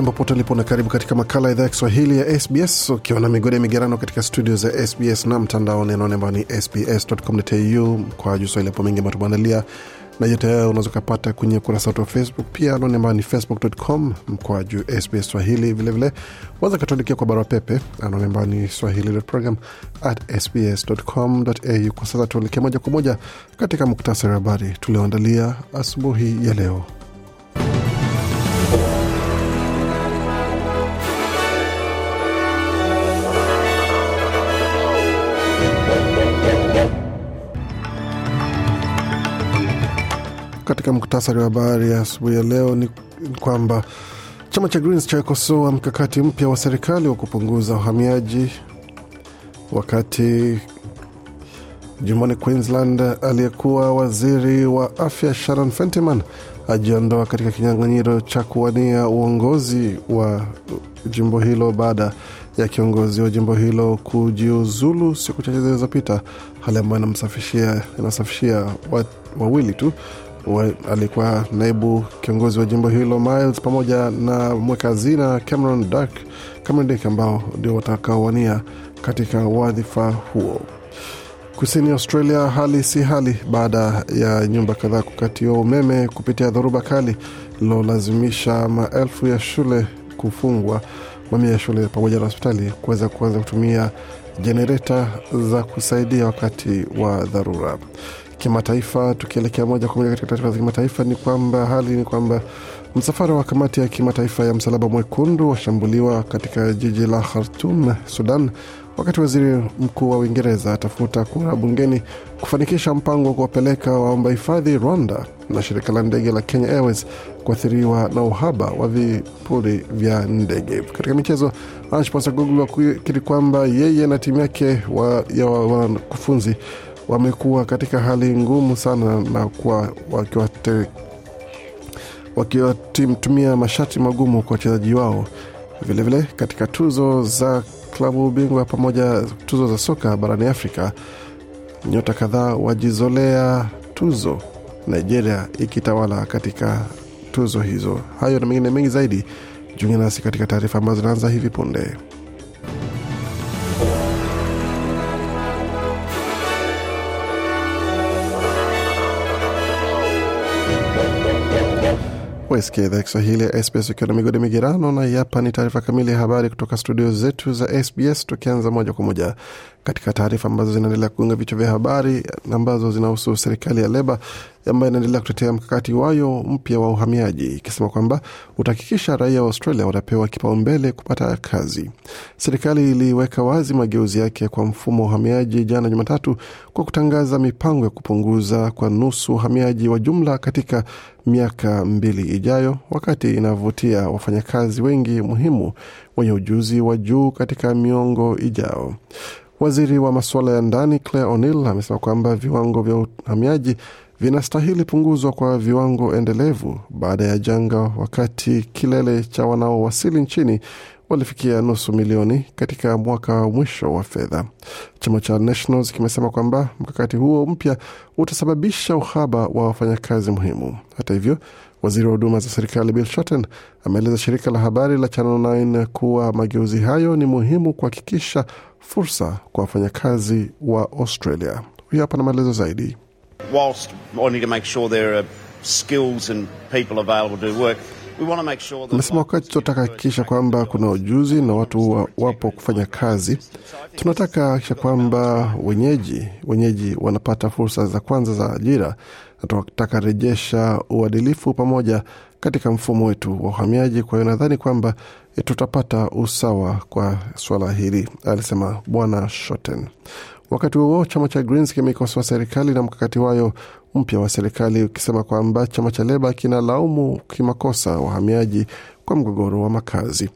Jambo pote lipo na karibu katika makala ya idhaa ya Kiswahili ya SBS ukiwa na migodi ya migerano katika studio za SBS na mtandaoni anaone ambao ni sbs.com.au kwa juu swahili hapo mengi ambayo tumeandalia na yote hayo unaweza ukapata kwenye ukurasa wetu wa Facebook, pia anaone ambayo ni facebook.com kwa juu SBS Swahili. Vilevile waweza katuandikia kwa barua pepe anaone ambayo ni swahili.program. Kwa sasa tuelekee moja kwa moja katika muktasari wa habari tulioandalia asubuhi ya leo. Katika muktasari wa habari ya asubuhi ya leo ni kwamba chama cha Greens chakosoa mkakati mpya wa serikali wa kupunguza uhamiaji, wakati jimboni Queensland aliyekuwa waziri wa afya Sharon Fentiman ajiondoa katika kinyang'anyiro cha kuwania uongozi wa jimbo hilo baada ya kiongozi wa jimbo hilo kujiuzulu siku chache zilizopita, hali ambayo inasafishia wawili tu alikuwa naibu kiongozi wa jimbo hilo Miles pamoja na mweka Cameron Dark Cameron Dick ambao ndio watakaowania katika wadhifa huo. Kusini Australia, hali si hali baada ya nyumba kadhaa kukatiwa umeme kupitia dhoruba kali lilolazimisha maelfu ya shule kufungwa, mamia ya shule pamoja na hospitali kuweza kuanza kutumia jenereta za kusaidia wakati wa dharura. Kimataifa, tukielekea moja kwa moja katika taarifa za kimataifa, ni kwamba hali ni kwamba msafara wa kamati ya kimataifa ya msalaba mwekundu washambuliwa katika jiji la Khartum, Sudan, wakati waziri mkuu wa Uingereza atafuta kura bungeni kufanikisha mpango wa kuwapeleka waomba hifadhi Rwanda, na shirika la ndege la Kenya Airways kuathiriwa na uhaba wa vipuri vya ndege. Katika michezo, Ange Postecoglou akiri kwamba yeye na timu yake wa, ya wanakufunzi wamekuwa katika hali ngumu sana na kuwa wakiwatumia masharti magumu kwa wachezaji wao. Vilevile vile, katika tuzo za klabu bingwa pamoja tuzo za soka barani Afrika, nyota kadhaa wajizolea tuzo, Nigeria ikitawala katika tuzo hizo. Hayo na mengine mengi zaidi, jiunge nasi katika taarifa ambazo zinaanza hivi punde. Wasikia idhaa Kiswahili ya SBS ukiwa na migodi migerano, na hapa ni taarifa kamili ya habari kutoka studio zetu za SBS, tukianza moja kwa moja katika taarifa ambazo zinaendelea kuunga vichwa vya habari ambazo zinahusu serikali ya Leba ambayo inaendelea kutetea mkakati wayo mpya wa uhamiaji ikisema kwamba utahakikisha raia wa Australia watapewa kipaumbele kupata kazi. Serikali iliweka wazi mageuzi yake kwa mfumo wa uhamiaji jana Jumatatu kwa kutangaza mipango ya kupunguza kwa nusu uhamiaji wa jumla katika miaka mbili ijayo, wakati inavutia wafanyakazi wengi muhimu wenye ujuzi wa juu katika miongo ijao. Waziri wa masuala ya ndani Claire O'Neill amesema kwamba viwango vya uhamiaji vinastahili punguzwa kwa viwango endelevu baada ya janga, wakati kilele cha wanaowasili nchini walifikia nusu milioni katika mwaka wa mwisho wa fedha. Chama cha Nationals kimesema kwamba mkakati huo mpya utasababisha uhaba wa wafanyakazi muhimu. Hata hivyo, waziri wa huduma za serikali Bill Shorten ameeleza shirika la habari la Channel 9 kuwa mageuzi hayo ni muhimu kuhakikisha fursa kwa wafanyakazi wa Australia. Huyo hapa na maelezo zaidi. Whilst wanting to make sure there are skills and people available to work, Amesema wakati tunataka hakikisha kwamba kuna ujuzi na watu wapo kufanya kazi, tunataka hakikisha kwamba wenyeji wenyeji wanapata fursa za kwanza za ajira, na tunataka rejesha uadilifu pamoja katika mfumo wetu wa uhamiaji. Kwa hiyo nadhani kwamba tutapata usawa kwa suala hili, alisema Bwana Shoten. Wakati huo chama cha Greens kimeikosoa serikali na mkakati wayo mpya wa serikali ukisema kwamba chama cha Leba kinalaumu kimakosa wahamiaji kwa mgogoro wa makazi.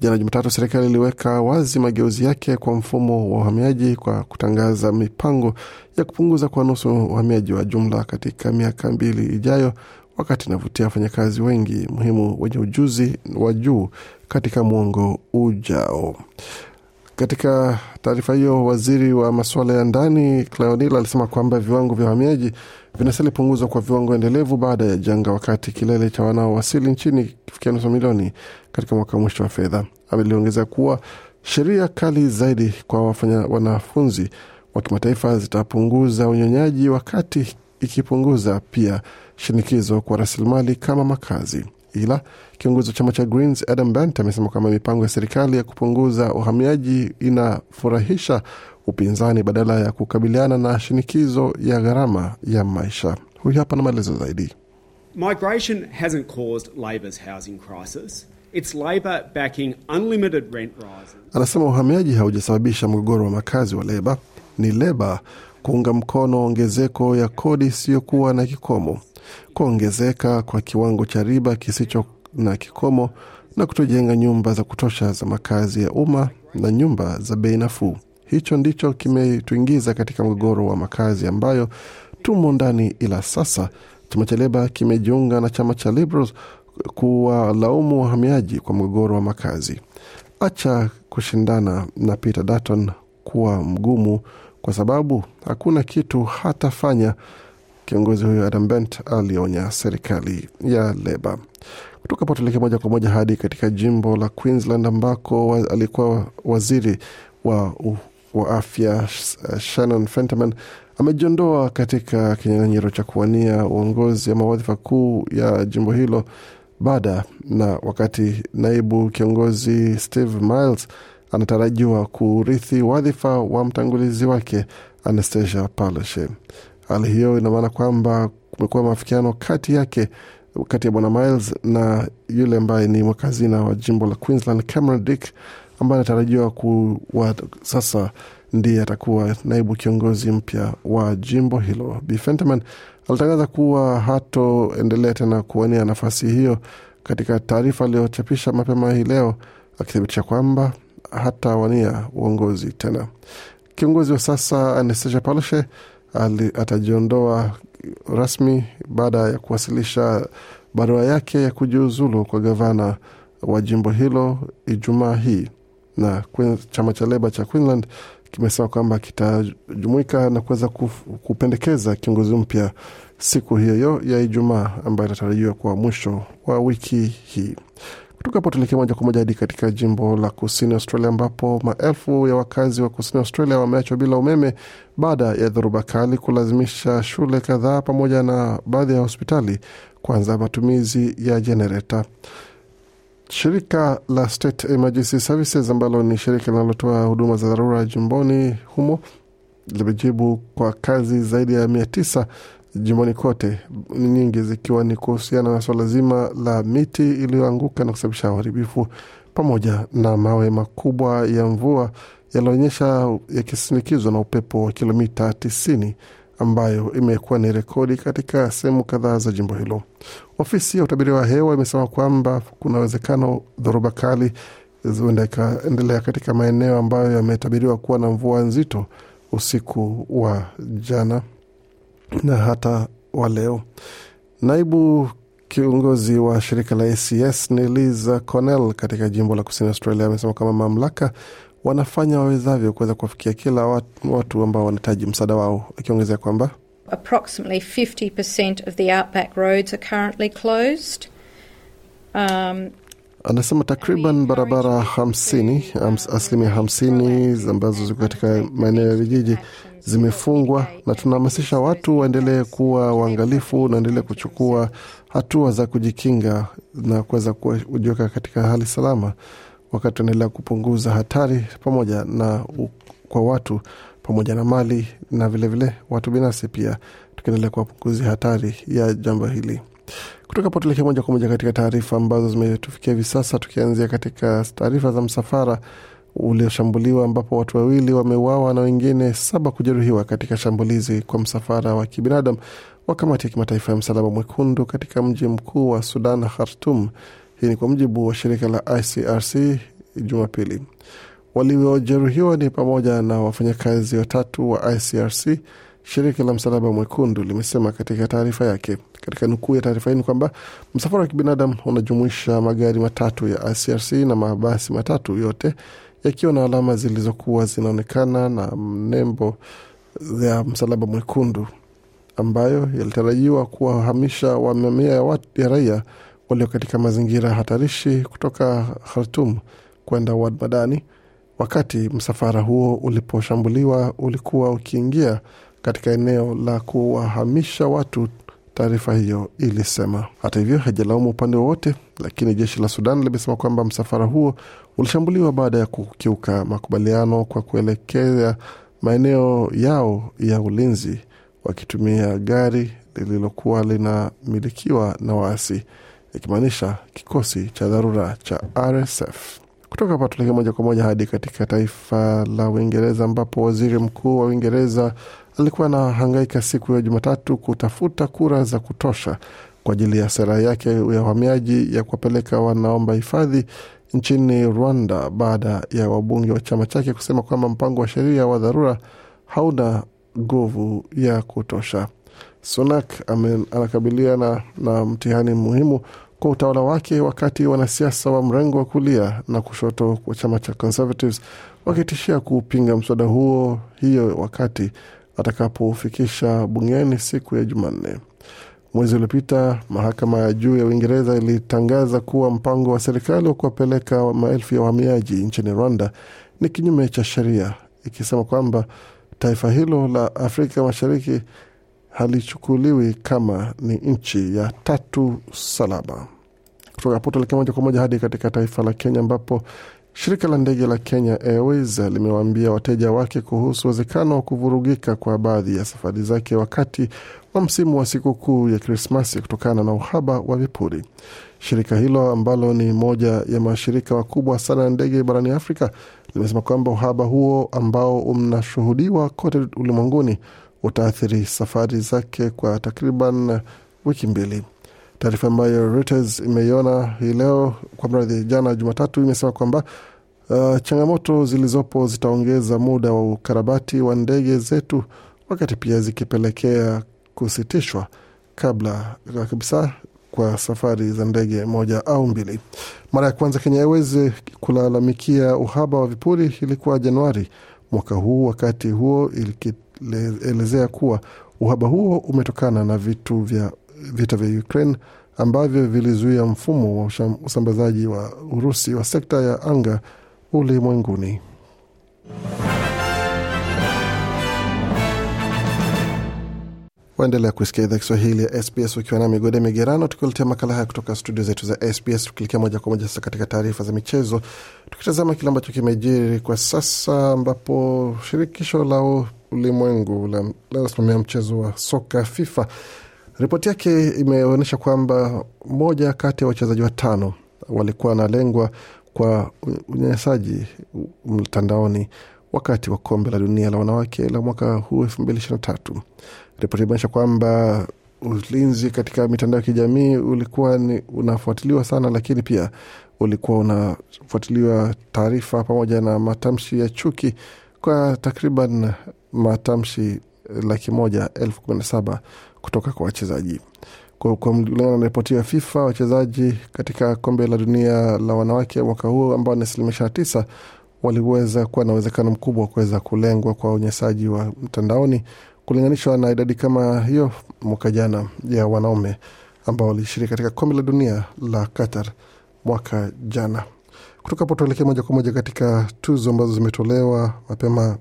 Jana Jumatatu, serikali iliweka wazi mageuzi yake kwa mfumo wa uhamiaji kwa kutangaza mipango ya kupunguza kwa nusu uhamiaji wa jumla katika miaka mbili ijayo, wakati inavutia wafanyakazi wengi muhimu wenye ujuzi wa juu katika mwongo ujao. Katika taarifa hiyo, waziri wa masuala ya ndani Cleonil alisema kwamba viwango vya uhamiaji vinastahili punguzwa kwa viwango endelevu baada ya janga, wakati kilele cha wanaowasili nchini kifikia nusu milioni katika mwaka mwisho wa fedha. Ameliongeza kuwa sheria kali zaidi kwa wafanya wanafunzi wa kimataifa zitapunguza unyonyaji, wakati ikipunguza pia shinikizo kwa rasilimali kama makazi. Ila kiongozi wa chama cha Greens Adam Bant amesema kwamba mipango ya serikali ya kupunguza uhamiaji inafurahisha upinzani badala ya kukabiliana na shinikizo ya gharama ya maisha. Huyu hapa na maelezo zaidi. Migration hasn't caused Labor's housing crisis. It's Labor backing unlimited rent rises. Anasema uhamiaji haujasababisha mgogoro wa makazi wa Leba, ni Leba kuunga mkono ongezeko ya kodi isiyokuwa na kikomo, kuongezeka kwa kiwango cha riba kisicho na kikomo, na kutojenga nyumba za kutosha za makazi ya umma na nyumba za bei nafuu. Hicho ndicho kimetuingiza katika mgogoro wa makazi ambayo tumo ndani, ila sasa chama cha Leba kimejiunga na chama cha Liberals kuwalaumu wahamiaji kwa mgogoro wa makazi. Acha kushindana na Peter Dutton kuwa mgumu, kwa sababu hakuna kitu hatafanya. Kiongozi huyo Adam Bent alionya serikali ya Leba. Kutoka hapo tuelekee moja kwa moja hadi katika jimbo la Queensland ambako wa, alikuwa waziri wa, uh, wa afya Shannon Fentiman amejiondoa katika kinyang'anyiro cha kuwania uongozi ama wadhifa kuu ya jimbo hilo baada na wakati naibu kiongozi Steve Miles anatarajiwa kurithi wadhifa wa mtangulizi wake Anastasia Palaszczuk. Hali hiyo ina maana kwamba kumekuwa maafikiano kati yake kati ya bwana Miles na yule ambaye ni mwakazina wa jimbo la Queensland Cameron Dick ambaye anatarajiwa kuwa sasa ndiye atakuwa naibu kiongozi mpya wa jimbo hilo. Bi Fentiman alitangaza kuwa hatoendelea tena kuwania nafasi hiyo katika taarifa aliyochapisha mapema hii leo, akithibitisha kwamba hatawania uongozi tena. Kiongozi wa sasa Anastasia Palaszczuk atajiondoa rasmi baada ya kuwasilisha barua yake ya kujiuzulu kwa gavana wa jimbo hilo Ijumaa hii, na chama cha Leba cha Queensland kimesema kwamba kitajumuika na kuweza kupendekeza kiongozi mpya siku hiyo ya Ijumaa ambayo inatarajiwa kwa mwisho wa wiki hii. Kutoka tuelekea moja kwa moja hadi katika jimbo la kusini Australia, ambapo maelfu ya wakazi wa kusini Australia wameachwa bila umeme baada ya dhoruba kali kulazimisha shule kadhaa pamoja na baadhi ya hospitali kuanza matumizi ya jenereta. Shirika la State Emergency Services ambalo ni shirika linalotoa huduma za dharura jimboni humo limejibu kwa kazi zaidi ya mia tisa jimboni kote, nyingi zikiwa ni kuhusiana na swala zima la miti iliyoanguka na kusababisha uharibifu pamoja na mawe makubwa ya mvua yalionyesha yakisindikizwa na upepo wa kilomita 90 ambayo imekuwa ni rekodi katika sehemu kadhaa za jimbo hilo. Ofisi ya utabiri wa hewa imesema kwamba kuna uwezekano dhoruba kali huenda ikaendelea katika maeneo ambayo yametabiriwa kuwa na mvua nzito usiku wa jana na hata wa leo. Naibu kiongozi wa shirika la ACS ni Liza Connell katika jimbo la kusini Australia amesema kwamba mamlaka wanafanya wawezavyo kuweza kuwafikia kila watu, ambao wanahitaji msaada wao, akiongezea kwamba approximately 50% of the outback roads are currently closed. Um, anasema takriban barabara hamsini asilimia hamsini ambazo ziko katika maeneo ya vijiji zimefungwa, na tunahamasisha watu waendelee kuwa waangalifu naendelee kuchukua hatua za kujikinga na kuweza kujiweka katika hali salama, wakati tunaendelea kupunguza hatari pamoja na kwa watu pamoja na mali na vilevile vile, watu binafsi pia tukiendelea kuwapunguzia hatari ya jambo hili. Kutoka hapo tuelekea moja kwa moja katika taarifa ambazo zimetufikia hivi sasa, tukianzia katika taarifa za msafara ulioshambuliwa ambapo watu wawili wameuawa na wengine saba kujeruhiwa katika shambulizi kwa msafara wa kibinadamu wa kamati ya kimataifa ya msalaba mwekundu katika mji mkuu wa Sudan, Khartum. Hii ni kwa mujibu wa shirika la ICRC Jumapili. Waliojeruhiwa ni pamoja na wafanyakazi watatu wa ICRC, shirika la msalaba mwekundu limesema katika taarifa yake. Katika nukuu ya taarifa hii ni kwamba msafara wa kibinadamu unajumuisha magari matatu ya ICRC na mabasi matatu yote yakiwa na alama zilizokuwa zinaonekana na nembo ya msalaba mwekundu ambayo yalitarajiwa kuwahamisha mamia ya, ya raia walio katika mazingira hatarishi kutoka Khartum kwenda Wad Madani. Wakati msafara huo uliposhambuliwa ulikuwa ukiingia katika eneo la kuwahamisha watu, taarifa hiyo ilisema. Hata hivyo, haijalaumu upande wowote, lakini jeshi la Sudan limesema kwamba msafara huo ulishambuliwa baada ya kukiuka makubaliano kwa kuelekea maeneo yao ya ulinzi wakitumia gari lililokuwa linamilikiwa na waasi, ikimaanisha kikosi cha dharura cha RSF. Kutoka hapa tulekea moja kwa moja hadi katika taifa la Uingereza ambapo waziri mkuu wa Uingereza alikuwa anahangaika siku ya Jumatatu kutafuta kura za kutosha kwa ajili ya sera yake ya uhamiaji ya kuwapeleka wanaomba hifadhi nchini Rwanda baada ya wabunge wa chama chake kusema kwamba mpango wa sheria wa dharura hauna nguvu ya kutosha. Sunak anakabiliana na mtihani muhimu kwa utawala wake, wakati wanasiasa wa mrengo wa kulia na kushoto kwa chama cha Conservatives wakitishia kuupinga mswada huo hiyo wakati atakapofikisha bungeni siku ya Jumanne. Mwezi uliopita mahakama ya juu ya Uingereza ilitangaza kuwa mpango wa serikali wa kuwapeleka maelfu ya wahamiaji nchini Rwanda ni kinyume cha sheria, ikisema kwamba taifa hilo la Afrika Mashariki halichukuliwi kama ni nchi ya tatu salama. Kutoka hapo tuelekea moja kwa moja hadi katika taifa la Kenya ambapo shirika la ndege la Kenya Airways limewaambia wateja wake kuhusu uwezekano wa kuvurugika kwa baadhi ya safari zake wakati wa msimu wa sikukuu ya Krismasi kutokana na uhaba wa vipuri. Shirika hilo ambalo ni moja ya mashirika makubwa sana ya ndege barani Afrika limesema kwamba uhaba huo ambao unashuhudiwa kote ulimwenguni utaathiri safari zake kwa takriban wiki mbili. Taarifa ambayo Reuters imeiona hii leo kwa mradhi, jana Jumatatu, imesema kwamba uh, changamoto zilizopo zitaongeza muda wa ukarabati wa ndege zetu, wakati pia zikipelekea kusitishwa kabla kabisa kwa safari za ndege moja au mbili. Mara ya kwanza Kenya Airways kulalamikia uhaba wa vipuri ilikuwa Januari mwaka huu. Wakati huo ikielezea kuwa uhaba huo umetokana na vitu vya vita vya Ukraine ambavyo vilizuia mfumo wa usambazaji wa Urusi wa sekta ya anga ulimwenguni. Waendelea kusikia idhaa Kiswahili ya SBS ukiwa na migode migerano, tukiletea makala haya kutoka studio zetu za SBS, tukielekea moja kwa moja sasa katika taarifa za michezo, tukitazama kile ambacho kimejiri kwa sasa, ambapo shirikisho la ulimwengu linalosimamia mchezo wa soka FIFA ripoti yake imeonyesha kwamba moja kati ya wachezaji watano walikuwa wanalengwa kwa unyanyasaji mtandaoni wakati wa kombe la dunia la wanawake la mwaka huu elfu mbili ishirini na tatu. Ripoti imeonyesha kwamba ulinzi katika mitandao ya kijamii ulikuwa ni unafuatiliwa sana, lakini pia ulikuwa unafuatiliwa taarifa pamoja na matamshi ya chuki kwa takriban matamshi laki moja elfu kumi na saba kutoka kwa wachezaji. Kulingana na ripoti ya FIFA, wachezaji katika kombe la dunia la wanawake mwaka huu ambao ni asilimia ishirini na tisa waliweza kuwa na uwezekano mkubwa wa kuweza kulengwa kwa unyanyasaji wa mtandaoni kulinganishwa na idadi kama hiyo mwaka jana ya wanaume ambao walishiriki katika kombe la dunia la Qatar mwaka jana. Kutoka hapo tuelekee moja kwa moja katika tuzo ambazo zimetolewa mapema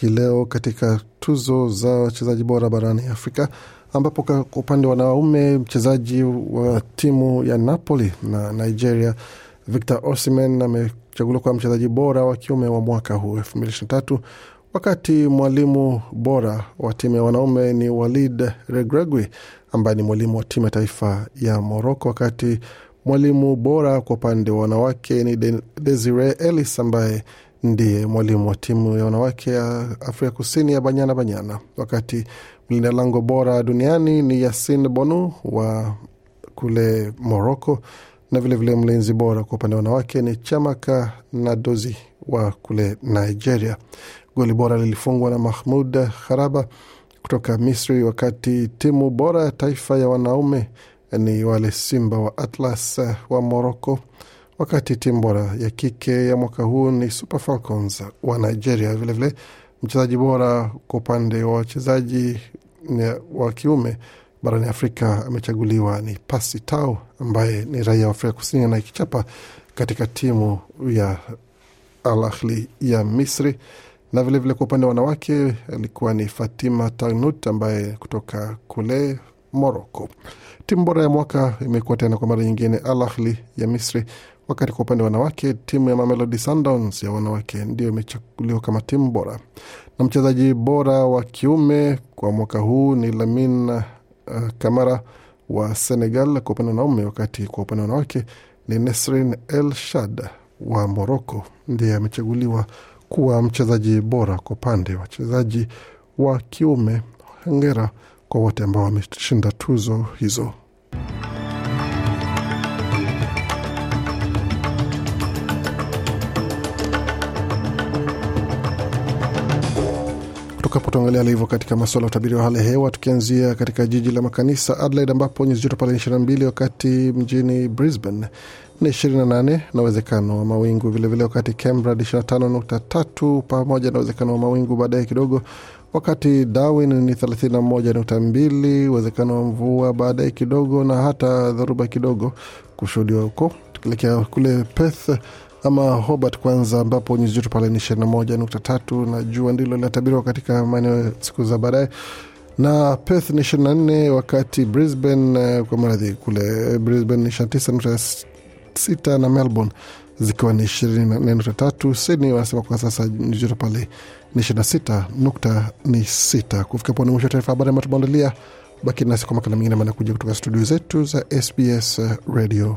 hii leo katika tuzo za wachezaji bora barani Afrika, ambapo kwa upande wa wanaume mchezaji wa timu ya Napoli na Nigeria Victor Osimhen amechaguliwa kuwa mchezaji bora wa kiume wa mwaka huu elfu mbili ishirini na tatu wakati mwalimu bora wa timu ya wanaume ni Walid Regragui ambaye ni mwalimu wa timu ya taifa ya Moroko, wakati mwalimu bora kwa upande wa wanawake ni Desire Ellis ambaye ndiye mwalimu wa timu ya wanawake ya Afrika Kusini ya Banyana Banyana, wakati mlinda lango bora duniani ni Yasin Bonu wa kule Morocco, na vilevile vile mlinzi bora kwa upande wa wanawake ni Chamaka Nadozi wa kule Nigeria. Goli bora lilifungwa na Mahmud Kharaba kutoka Misri, wakati timu bora ya taifa ya wanaume ni wale Simba wa Atlas wa Moroko, wakati timu bora ya kike ya mwaka huu ni Super Falcons wa Nigeria. Vilevile mchezaji bora kwa upande wa wachezaji wa kiume barani Afrika amechaguliwa ni Pasi Tau ambaye ni raia wa Afrika Kusini na ikichapa katika timu ya Al Ahli ya Misri na vilevile kwa upande wa wanawake alikuwa ni Fatima Tanut ambaye kutoka kule Moroko. Timu bora ya mwaka imekuwa tena kwa mara nyingine Al Ahli ya Misri, wakati kwa upande wa wanawake timu ya Mamelodi Sundowns ya wanawake ndio imechaguliwa kama timu bora, na mchezaji bora wa kiume kwa mwaka huu ni Lamin uh, Kamara wa Senegal kwa upande wa wanaume, wakati kwa upande wa wanawake ni Nesrin El Shad wa Moroko ndiye amechaguliwa kuwa mchezaji bora kwa upande wa wachezaji wa kiume. Hongera kwa wote ambao wameshinda tuzo hizo. Tukapo tuangalia hali katika masuala ya utabiri wa hali ya hewa, tukianzia katika jiji la makanisa Adelaide, ambapo nyuzi joto pale 22, wakati mjini Brisbane ni 28 na uwezekano wa mawingu vilevile vile, wakati Canberra 25.3 pamoja na uwezekano wa mawingu baadaye kidogo, wakati Darwin ni 31.2 uwezekano wa mvua baadaye kidogo na hata dhoruba kidogo kushuhudiwa huko. Tukielekea kule Perth ama Hobart kwanza, ambapo nyuzi joto pale ni ishirini na jua ndilo linatabiriwa katika maeneo siku za baadaye, na Perth ni ishirini na nne wakati Brisbane kwa maradhi kule Brisbane ni ishirini na tisa na Melbourne zikiwa ni ishirini na nne nukta tatu. Sydney wanasema kwa sasa nyuzi joto pale ni ishirini na sita nukta ni sita. Kufika pone mwisho wa taarifa habari ambayo tumeandalia. Baki nasi kwa makala mengine manakuja kutoka studio zetu za SBS Radio.